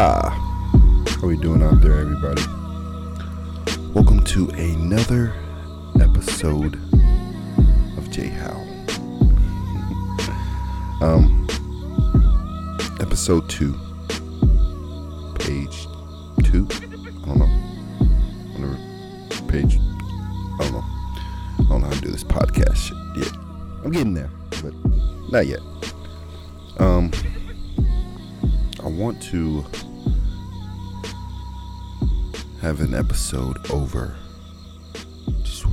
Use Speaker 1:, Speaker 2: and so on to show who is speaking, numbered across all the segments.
Speaker 1: Hola. How we doing out there, everybody? Welcome to another episode of J How. um, episode two, page two. I don't know. Whatever page. I don't know. I don't know how to do this podcast shit yet. I'm getting there, but not yet. Um, I want to have an episode over just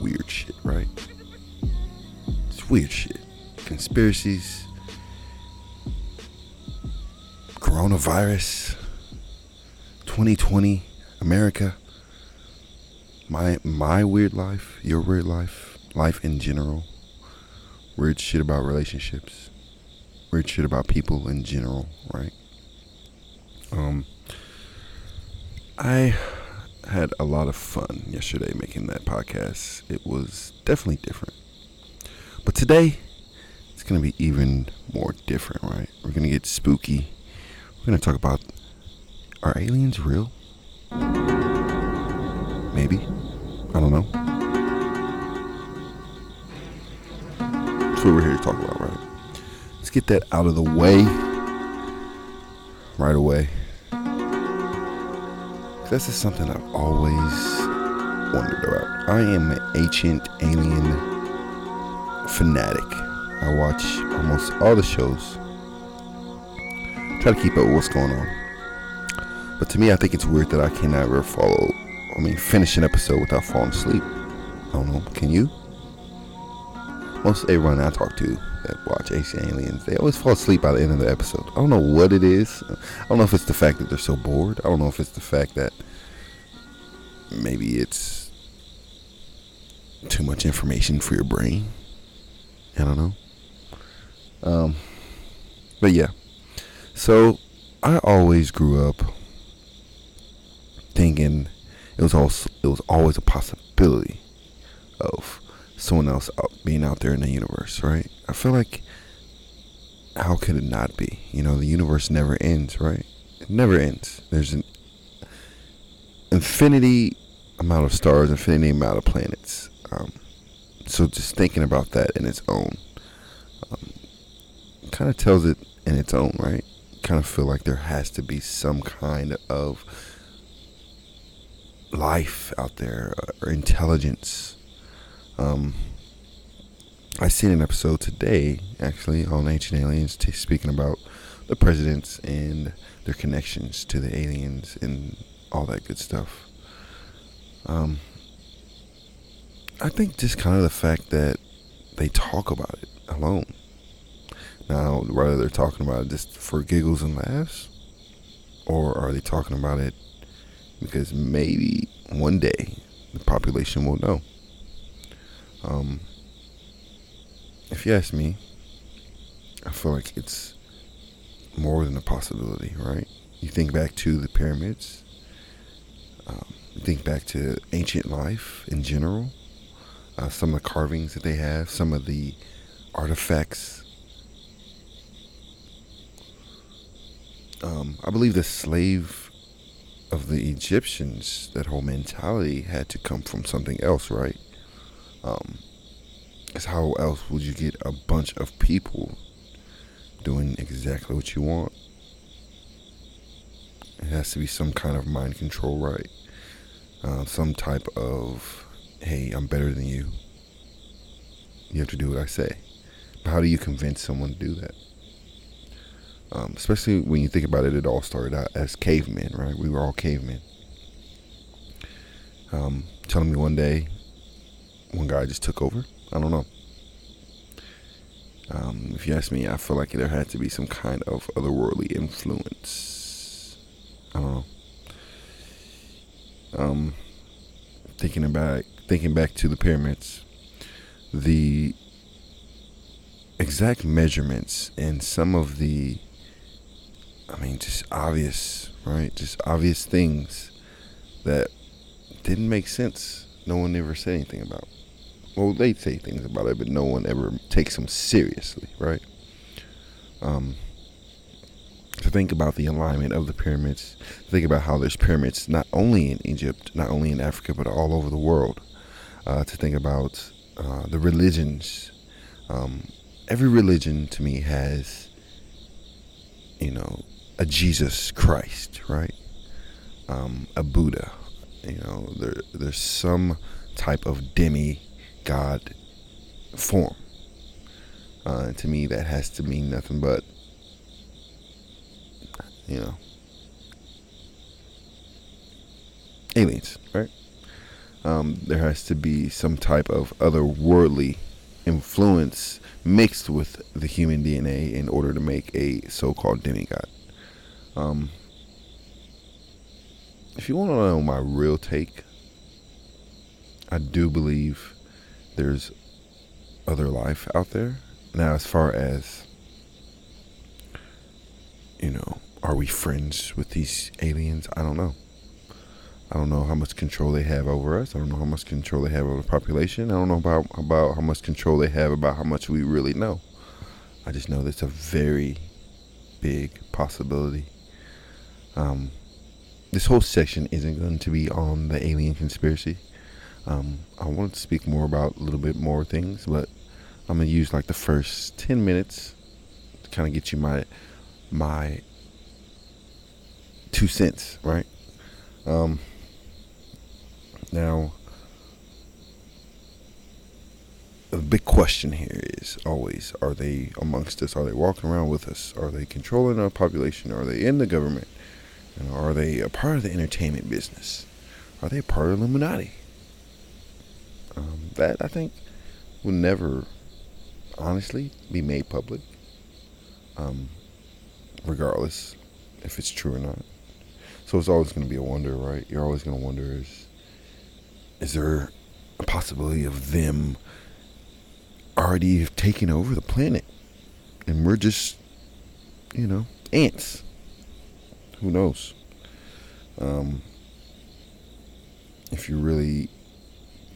Speaker 1: weird shit, right? It's weird shit. Conspiracies, coronavirus, 2020, America, my my weird life, your weird life, life in general, weird shit about relationships, weird shit about people in general, right? Um, I had a lot of fun yesterday making that podcast. It was definitely different. But today, it's going to be even more different, right? We're going to get spooky. We're going to talk about are aliens real? Maybe. I don't know. That's what we're here to talk about, right? Let's get that out of the way right away. This is something I've always wondered about. I am an ancient alien fanatic. I watch almost all the shows. Try to keep up with what's going on. But to me, I think it's weird that I can never follow, I mean, finish an episode without falling asleep. I don't know. Can you? Most everyone I talk to that watch Ancient Aliens, they always fall asleep by the end of the episode. I don't know what it is. I don't know if it's the fact that they're so bored. I don't know if it's the fact that maybe it's too much information for your brain. I don't know. Um, but yeah. So I always grew up thinking it was also it was always a possibility of someone else out, being out there in the universe, right? I feel like how could it not be? You know, the universe never ends, right? It never ends. There's an infinity amount of stars, infinity amount of planets. Um, so just thinking about that in its own um, kind of tells it in its own, right? Kind of feel like there has to be some kind of life out there uh, or intelligence. Um, I seen an episode today, actually, on Ancient Aliens, t- speaking about the presidents and their connections to the aliens and all that good stuff. Um, I think just kind of the fact that they talk about it alone. Now, whether they're talking about it just for giggles and laughs, or are they talking about it because maybe one day the population will know. Um, if you ask me, I feel like it's more than a possibility, right? You think back to the pyramids, um, you think back to ancient life in general, uh, some of the carvings that they have, some of the artifacts. Um, I believe the slave of the Egyptians, that whole mentality had to come from something else, right? Um, Because how else would you get a bunch of people doing exactly what you want? It has to be some kind of mind control, right? Uh, some type of, hey, I'm better than you. You have to do what I say. But how do you convince someone to do that? Um, especially when you think about it, it all started out as cavemen, right? We were all cavemen. Um, telling me one day, one guy just took over. I don't know. Um, if you ask me, I feel like there had to be some kind of otherworldly influence. I don't know. Um, thinking back, thinking back to the pyramids, the exact measurements and some of the, I mean, just obvious, right? Just obvious things that didn't make sense. No one ever said anything about. Well, they say things about it, but no one ever takes them seriously, right? Um, to think about the alignment of the pyramids, think about how there's pyramids not only in Egypt, not only in Africa, but all over the world. Uh, to think about uh, the religions. Um, every religion to me has, you know, a Jesus Christ, right? Um, a Buddha. You know, there, there's some type of demi God form. Uh, to me, that has to mean nothing but you know, aliens, right? Um, there has to be some type of otherworldly influence mixed with the human DNA in order to make a so-called demigod. Um, if you want to know my real take, I do believe there's other life out there. Now, as far as you know, are we friends with these aliens? I don't know. I don't know how much control they have over us. I don't know how much control they have over the population. I don't know about about how much control they have about how much we really know. I just know that's a very big possibility. Um, this whole section isn't going to be on the alien conspiracy. Um, I want to speak more about a little bit more things, but I'm gonna use like the first ten minutes to kind of get you my my two cents, right? Um, now, the big question here is always are they amongst us? Are they walking around with us? Are they controlling our population? Are they in the government? And are they a part of the entertainment business? Are they a part of Illuminati? Um, that I think will never, honestly, be made public. Um, regardless if it's true or not. So it's always going to be a wonder, right? You're always going to wonder is is there a possibility of them already taking over the planet and we're just you know ants who knows um, if you really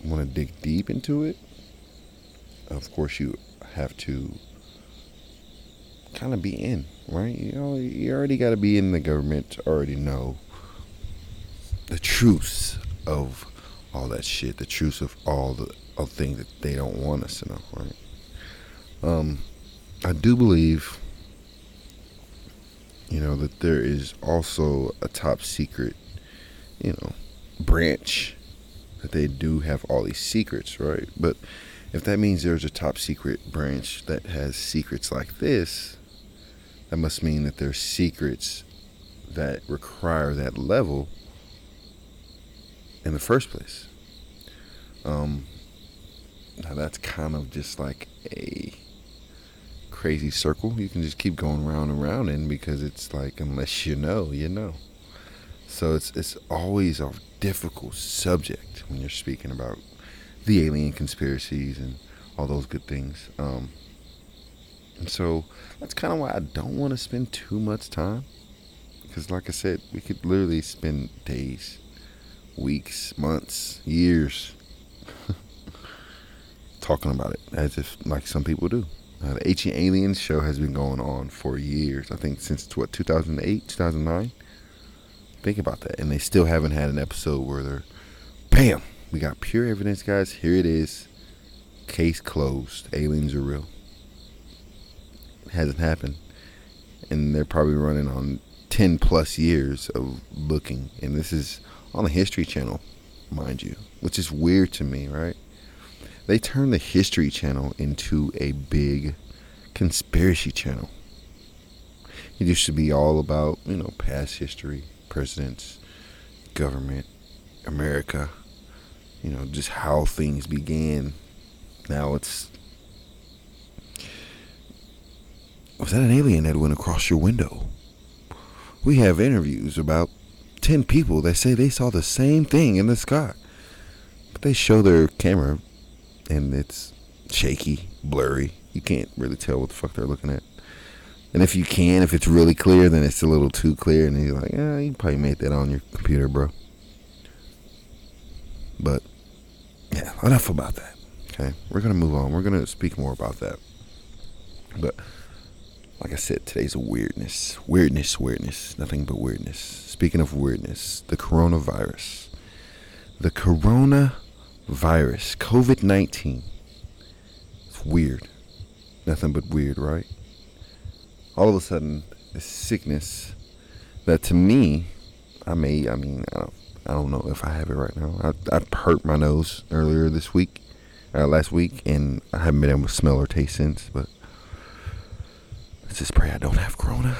Speaker 1: want to dig deep into it of course you have to kind of be in right you know you already got to be in the government to already know the truths of all that shit, the truths of all the of things that they don't want us to know, right? Um, I do believe, you know, that there is also a top secret, you know, branch that they do have all these secrets, right? But if that means there's a top secret branch that has secrets like this, that must mean that there's secrets that require that level in the first place. Um, now that's kind of just like a crazy circle you can just keep going round and round in because it's like unless you know, you know. So it's it's always a difficult subject when you're speaking about the alien conspiracies and all those good things. Um, and so that's kind of why I don't want to spend too much time because, like I said, we could literally spend days weeks, months, years talking about it as if like some people do. Uh, the Ancient Aliens show has been going on for years. I think since what 2008, 2009. Think about that, and they still haven't had an episode where they're, bam, we got pure evidence, guys. Here it is, case closed. Aliens are real. It hasn't happened, and they're probably running on ten plus years of looking, and this is on the History Channel, mind you, which is weird to me, right? They turned the History Channel into a big conspiracy channel. It used to be all about, you know, past history, presidents, government, America, you know, just how things began. Now it's. Was that an alien that went across your window? We have interviews about 10 people that say they saw the same thing in the sky. But they show their camera and it's shaky, blurry. You can't really tell what the fuck they're looking at. And if you can, if it's really clear, then it's a little too clear. And you're like, yeah, you probably made that on your computer, bro. But, yeah, enough about that. Okay? We're to move on. We're to speak more about that. But, like I said, today's a weirdness. Weirdness, weirdness. Nothing but weirdness. Speaking of weirdness, the coronavirus. The coronavirus. COVID 19. It's weird. Nothing but weird, right? All of a sudden, this sickness that to me, I may, I mean, I don't, I don't know if I have it right now. I, I hurt my nose earlier this week, uh, last week, and I haven't been able to smell or taste since, but let's just pray I don't have corona.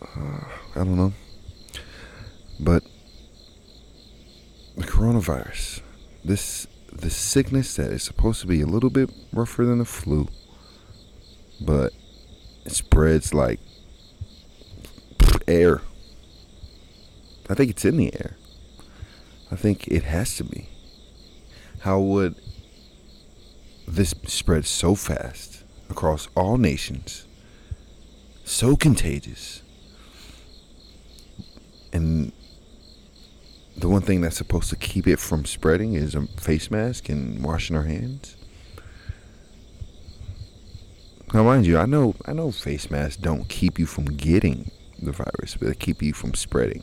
Speaker 1: Uh, I don't know. But the coronavirus, this the sickness that is supposed to be a little bit rougher than the flu, but it spreads like air. I think it's in the air. I think it has to be. How would this spread so fast across all nations? So contagious. And the one thing that's supposed to keep it from spreading is a face mask and washing our hands. Now, mind you, I know I know face masks don't keep you from getting the virus, but they keep you from spreading.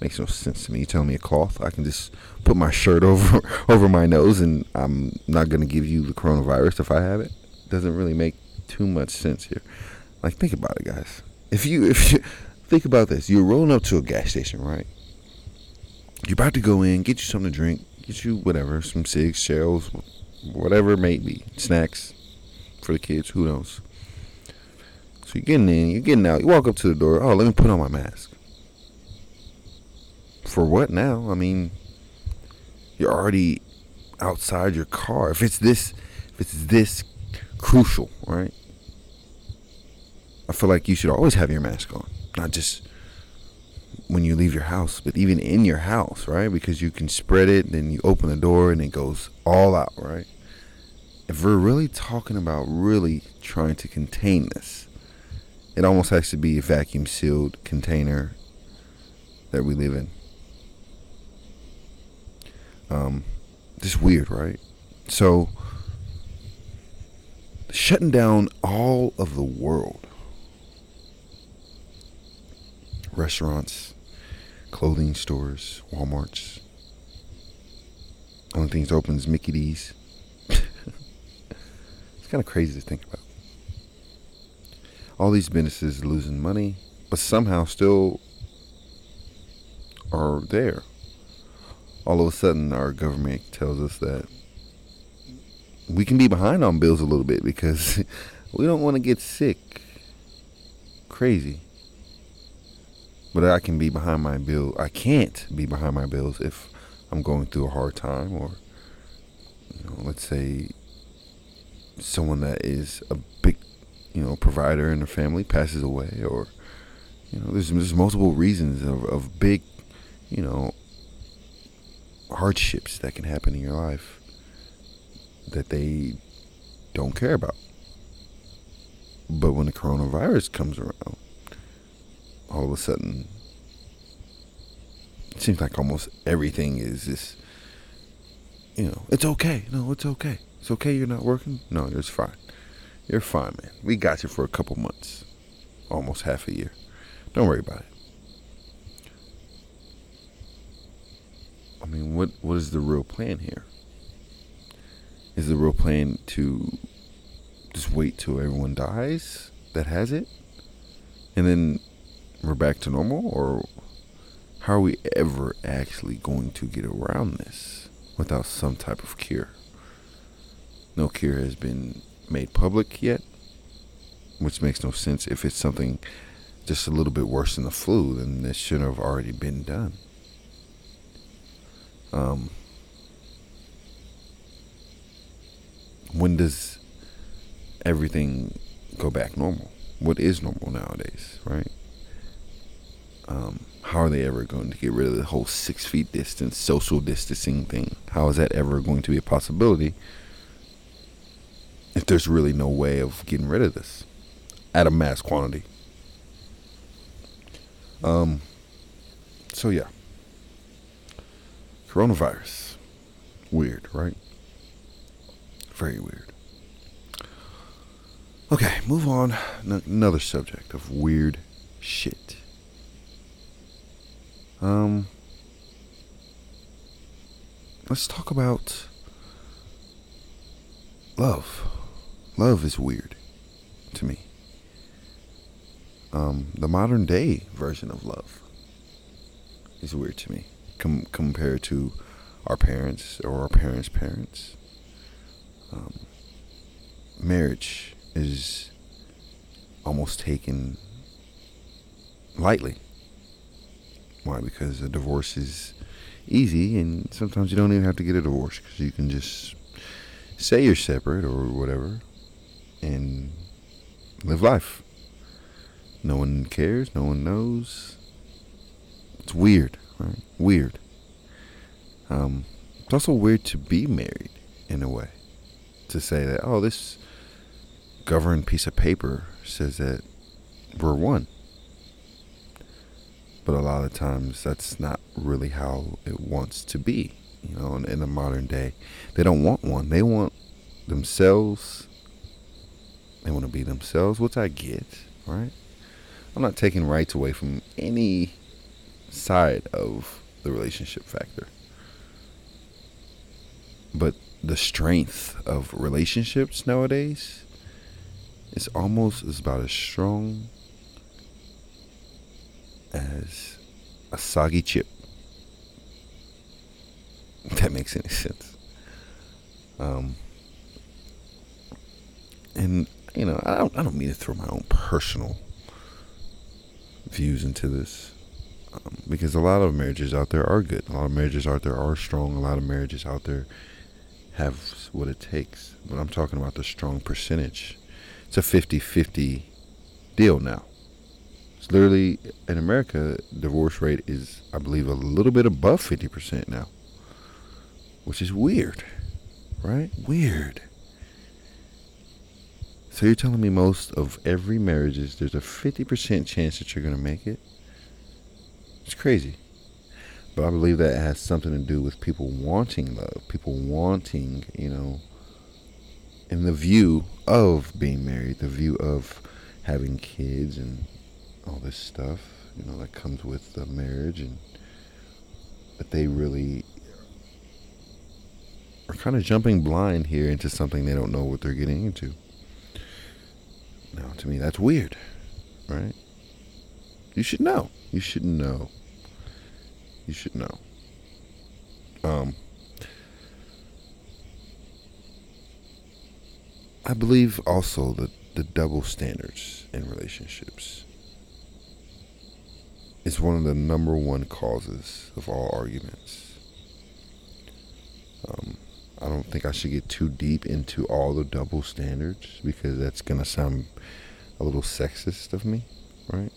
Speaker 1: Makes no sense to me. You tell me a cloth, I can just put my shirt over over my nose, and I'm not gonna give you the coronavirus if I have it. Doesn't really make too much sense here. Like, think about it, guys. If you if you think about this, you're rolling up to a gas station, right? You're about to go in, get you something to drink, get you whatever, some cigs, shells, whatever it may be, snacks for the kids. Who knows? So you're getting in, you're getting out. You walk up to the door. Oh, let me put on my mask. For what now? I mean, you're already outside your car. If it's this, if it's this crucial, right? I feel like you should always have your mask on, not just when you leave your house, but even in your house, right? Because you can spread it, then you open the door, and it goes all out, right? If we're really talking about really trying to contain this, it almost has to be a vacuum sealed container that we live in. Um, just weird, right? So, shutting down all of the world restaurants, clothing stores, Walmarts. Only things open is Mickey D's. it's kind of crazy to think about. All these businesses losing money, but somehow still are there. All of a sudden, our government tells us that we can be behind on bills a little bit because we don't want to get sick. Crazy. But I can be behind my bill. I can't be behind my bills if I'm going through a hard time or, you know, let's say someone that is a big, you know, provider in the family passes away or, you know, there's, there's multiple reasons of, of big, you know, hardships that can happen in your life that they don't care about. But when the coronavirus comes around, all of a sudden, it seems like almost everything is just, you know, it's okay. No, it's okay. It's okay you're not working. No, it's fine. You're fine, man. We got you for a couple months, almost half a year. Don't worry about it. I mean, what what is the real plan here? Is the real plan to just wait till everyone dies that has it, and then we're back to normal, or how are we ever actually going to get around this without some type of cure? No cure has been made public yet, which makes no sense. If it's something just a little bit worse than the flu, then this should have already been done. Um, when does everything go back normal? What is normal nowadays, right? How are they ever going to get rid of the whole six feet distance, social distancing thing? How is that ever going to be a possibility if there's really no way of getting rid of this at a mass quantity? Um, so yeah, coronavirus, weird, right? Very weird. Okay, move on. N- another subject of weird shit. Um, let's talk about love. Love is weird to me. Um, the modern day version of love is weird to me com- compared to our parents or our parents' parents. Um, marriage is almost taken lightly. Why? Because a divorce is easy, and sometimes you don't even have to get a divorce because you can just say you're separate or whatever and live life. No one cares, no one knows. It's weird, right? Weird. Um, it's also weird to be married in a way. To say that, oh, this governed piece of paper says that we're one. But a lot of times that's not really how it wants to be. You know, in, in the modern day, they don't want one. They want themselves. They want to be themselves, which I get, right? I'm not taking rights away from any side of the relationship factor. But the strength of relationships nowadays is almost about as strong as a soggy chip. If that makes any sense. Um, and you know, I don't, I don't mean to throw my own personal views into this um, because a lot of marriages out there are good. A lot of marriages out there are strong. A lot of marriages out there have what it takes. But I'm talking about the strong percentage. It's a 50 50 deal now. It's literally, in America, divorce rate is, I believe, a little bit above 50% now, which is weird, right? Weird. So you're telling me most of every marriages, there's a 50% chance that you're going to make it? It's crazy. But I believe that has something to do with people wanting love, people wanting, you know, in the view of being married, the view of having kids and all this stuff, you know, that comes with the marriage and that they really are kind of jumping blind here into something they don't know what they're getting into. Now, to me, that's weird, right? You should know. You should know. You should know. Um, I believe also that the double standards in relationships is one of the number one causes of all arguments. Um, I don't think I should get too deep into all the double standards because that's going to sound a little sexist of me, right?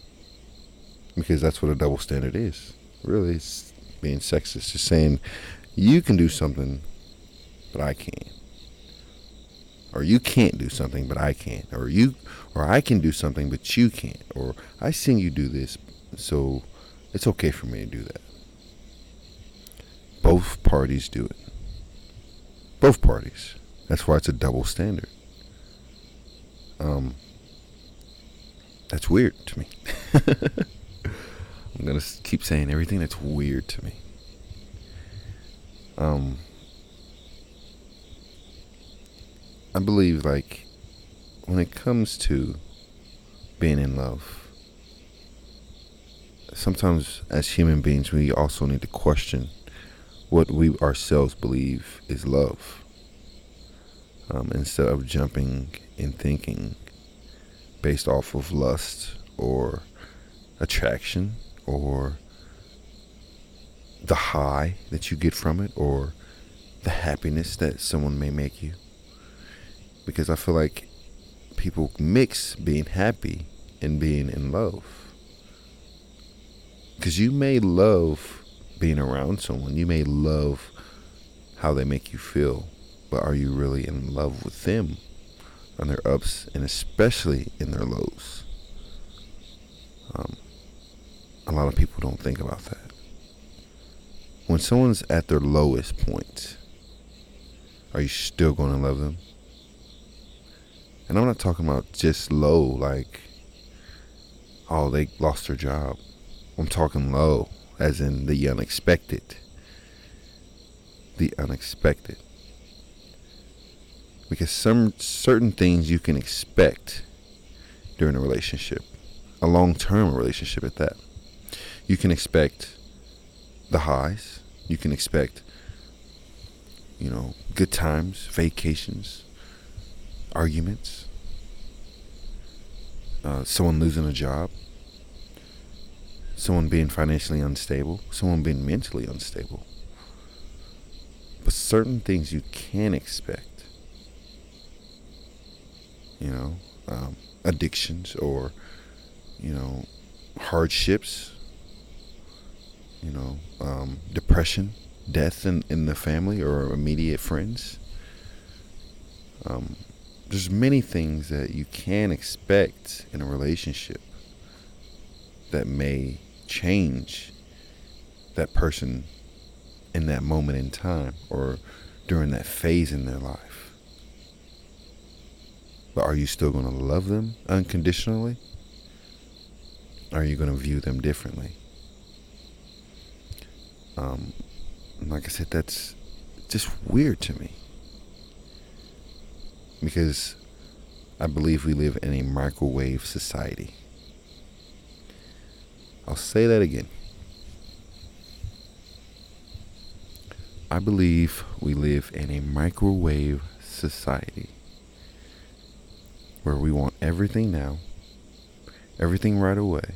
Speaker 1: Because that's what a double standard is. Really, it's being sexist. Just saying you can do something, but I can't. Or you can't do something, but I can. Or you, or I can do something, but you can't. Or I seen you do this, so it's okay for me to do that. Both parties do it. Both parties. That's why it's a double standard. Um, that's weird to me. I'm gonna keep saying everything that's weird to me. Um, I believe like when it comes to being in love, sometimes as human beings we also need to question what we ourselves believe is love. Um, instead of jumping and thinking based off of lust or attraction or the high that you get from it or the happiness that someone may make you. Because I feel like people mix being happy and being in love. Because you may love being around someone. You may love how they make you feel, but are you really in love with them on their ups and especially in their lows? Um, a lot of people don't think about that. When someone's at their lowest point, are you still going to love them? And I'm not talking about just low, like, oh, they lost their job. I'm talking low, as in the unexpected. The unexpected. Because some certain things you can expect during a relationship, a long term relationship at that. You can expect the highs, you can expect, you know, good times, vacations, arguments, uh, someone losing a job, someone being financially unstable, someone being mentally unstable. But certain things you can expect, you know, um, addictions or, you know, hardships, you know, um, depression, death in, in the family or immediate friends. Um, there's many things that you can expect in a relationship that may change that person in that moment in time or during that phase in their life. But are you still going to love them unconditionally? Are you going to view them differently? Um, like I said, that's just weird to me because I believe we live in a microwave society. I'll say that again. I believe we live in a microwave society where we want everything now, everything right away,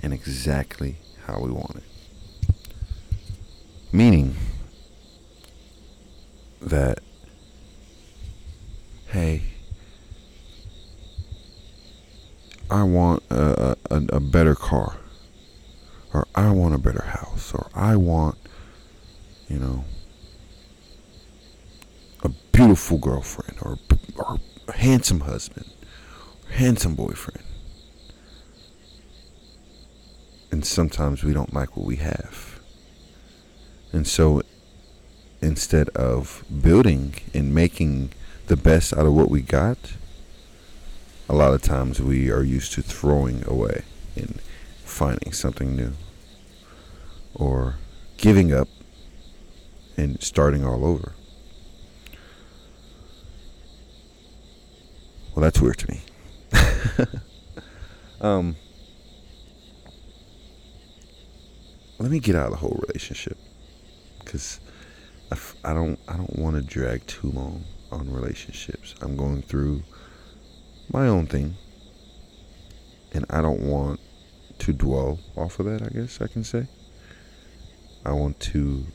Speaker 1: and exactly how we want it. Meaning that hey, I want a, a, a better car, or I want a better house, or I want, you know, a beautiful girlfriend, or, or a handsome husband, or handsome boyfriend. And sometimes we don't like what we have. And so instead of building and making the best out of what we got, a lot of times we are used to throwing away and finding something new or giving up and starting all over. Well, that's weird to me. um, let me get out of the whole relationship because I f- I don't I don't want to drag too long on relationships. I'm going through my own thing. And I don't want to dwell off of that, I guess I can say. I want to,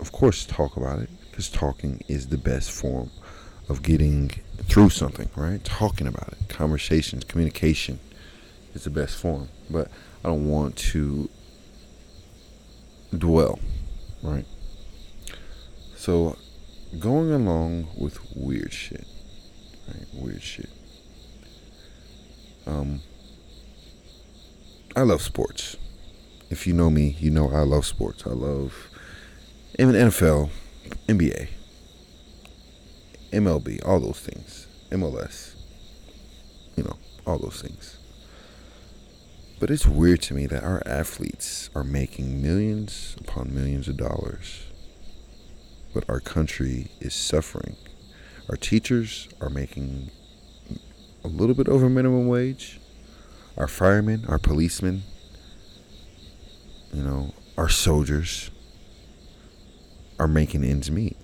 Speaker 1: of course, talk about it because talking is the best form of getting through something, right? Talking about it, conversations, communication is the best form. But I don't want to dwell, right? So going along with weird shit. Right? Weird shit. Um, I love sports. If you know me, you know I love sports. I love even NFL, NBA, MLB, all those things, MLS, you know, all those things. But it's weird to me that our athletes are making millions upon millions of dollars but our country is suffering. Our teachers are making a little bit over minimum wage. Our firemen, our policemen, you know, our soldiers are making ends meet.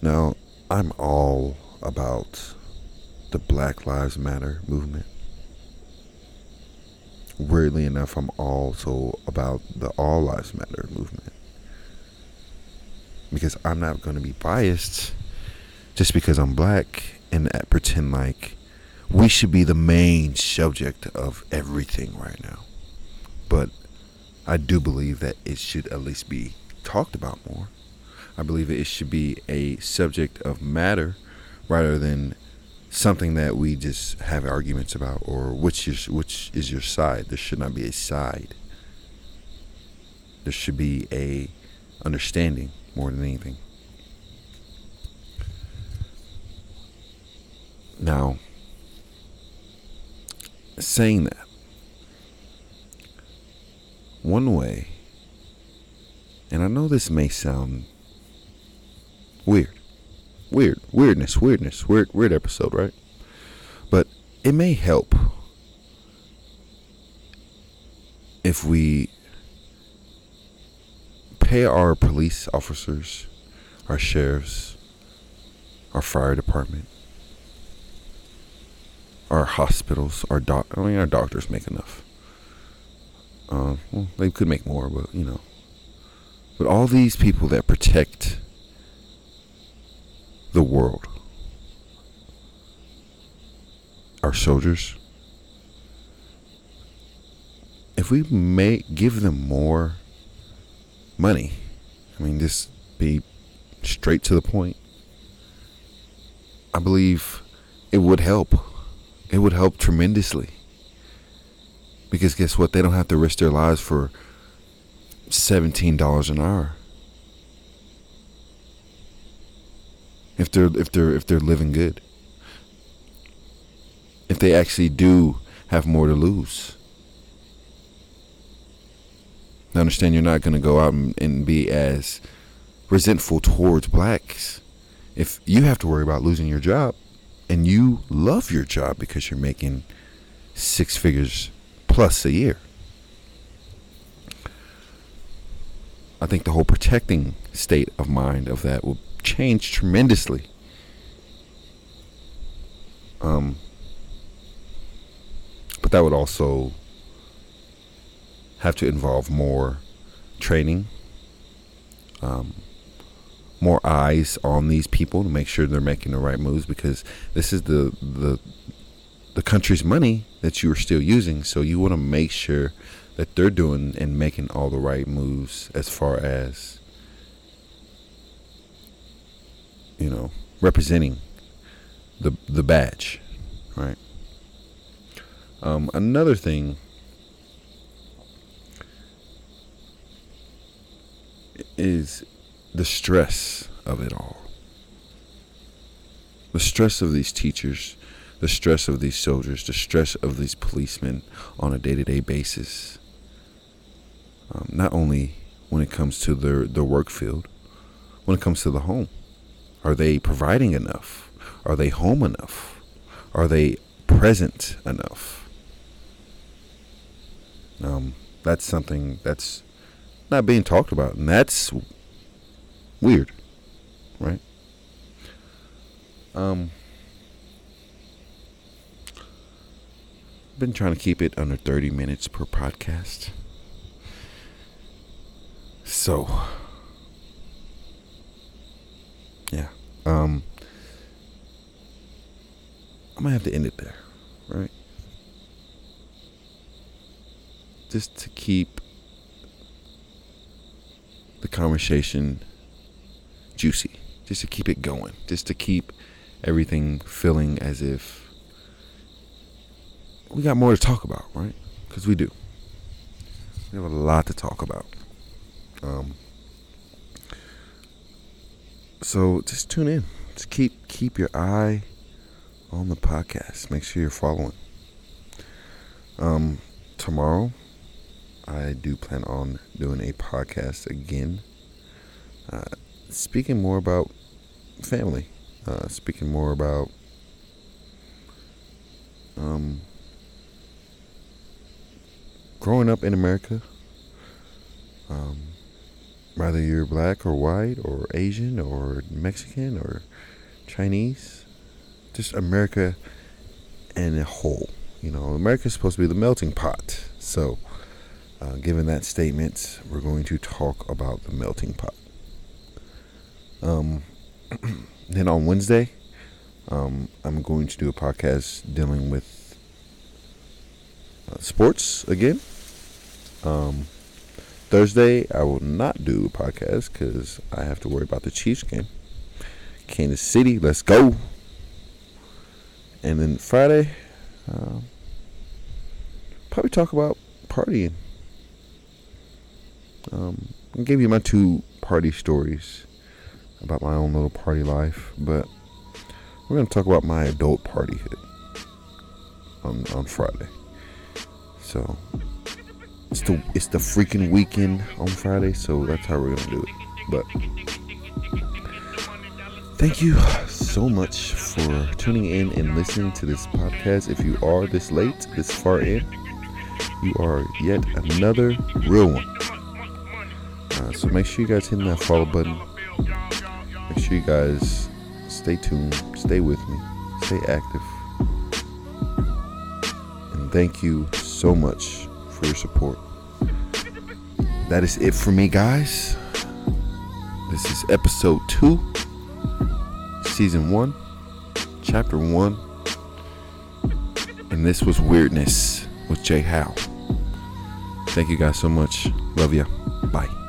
Speaker 1: Now, I'm all about the Black Lives Matter movement. Weirdly enough, I'm also about the All Lives Matter movement because I'm not going to be biased just because I'm black and pretend like we should be the main subject of everything right now. But I do believe that it should at least be talked about more. I believe it should be a subject of matter rather than something that we just have arguments about or which is which is your side. There should not be a side. There should be a understanding more than anything. Now, saying that, one way, and I know this may sound weird, weird, weirdness, weirdness, weird, weird episode, right? But it may help if we pay our police officers, our sheriffs, our fire department, our hospitals, our doc. I mean, our doctors make enough. Uh, well, they could make more, but you know. But all these people that protect the world, our soldiers, if we may give them more money, I mean, just be straight to the point. I believe it would help. It would help tremendously. Because guess what? They don't have to risk their lives for $17 an hour. If they're if they're if they're living good. If they actually do have more to lose. I understand you're not going to go out and, and be as resentful towards blacks if you have to worry about losing your job and you love your job because you're making six figures plus a year. I think the whole protecting state of mind of that will change tremendously. Um, but that would also have to involve more training, um, more eyes on these people to make sure they're making the right moves because this is the the the country's money that you are still using. So you want to make sure that they're doing and making all the right moves as far as you know representing the the badge, right? Um, another thing is the stress of it all. The stress of these teachers, the stress of these soldiers, the stress of these policemen on a day to day basis. Um, not only when it comes to their, their work field, when it comes to the home. Are they providing enough? Are they home enough? Are they present enough? Um, that's something that's not being talked about, and that's weird, right? Um, been trying to keep it under 30 minutes per podcast. So, yeah. Um, I'm gonna have to end it there, right? Just to keep the conversation juicy, just to keep it going, just to keep everything feeling as if we got more to talk about, right? Because we do. We have a lot to talk about. Um, so just tune in. Just keep keep your eye on the podcast. Make sure you're following. Um, tomorrow, I do plan on doing a podcast again. Uh, speaking more about family. Uh, speaking more about um, growing up in America. Um, whether you're black or white or Asian or Mexican or Chinese, just America in a whole. You know, America is supposed to be the melting pot. So, uh, given that statement, we're going to talk about the melting pot. Um, then on Wednesday, um, I'm going to do a podcast dealing with uh, sports again. Um, Thursday, I will not do a podcast because I have to worry about the Chiefs game. Kansas City, let's go. And then Friday, uh, probably talk about partying. Um, I gave you my two party stories about my own little party life, but we're gonna talk about my adult party hit on on Friday. So it's the it's the freaking weekend on Friday, so that's how we're gonna do it. But thank you so much for tuning in and listening to this podcast. If you are this late, this far in, you are yet another real one. Uh, so make sure you guys hit that follow button. Make sure you guys stay tuned, stay with me, stay active. And thank you so much for your support. That is it for me, guys. This is episode two, season one, chapter one. And this was Weirdness with Jay Howe. Thank you guys so much. Love ya. Bye.